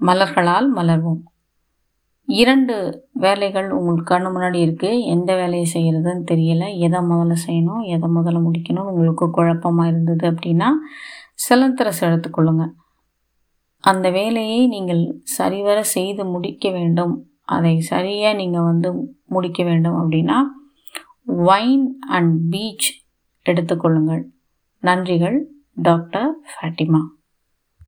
மலர்களால் மலர்வோம். இரண்டு வேலைகள் உங்களுக்கு கண்ணு முன்னாடி இருக்குது எந்த வேலையை செய்கிறதுன்னு தெரியல. எதை முதல்ல செய்யணும் எதை முதல்ல முடிக்கணும் உங்களுக்கு குழப்பமாக இருந்தது அப்படின்னா சிலந்திரஸ் எடுத்துக்கொள்ளுங்க அந்த வேலையை நீங்கள் சரிவர செய்து முடிக்க வேண்டும். அதை சரியாக நீங்கள் வந்து முடிக்க வேண்டும் அப்படின்னா வைன் அண்ட் பீச் எடுத்துக்கொள்ளுங்கள் நன்றிகள் டாக்டர் ஃபேட்டிமா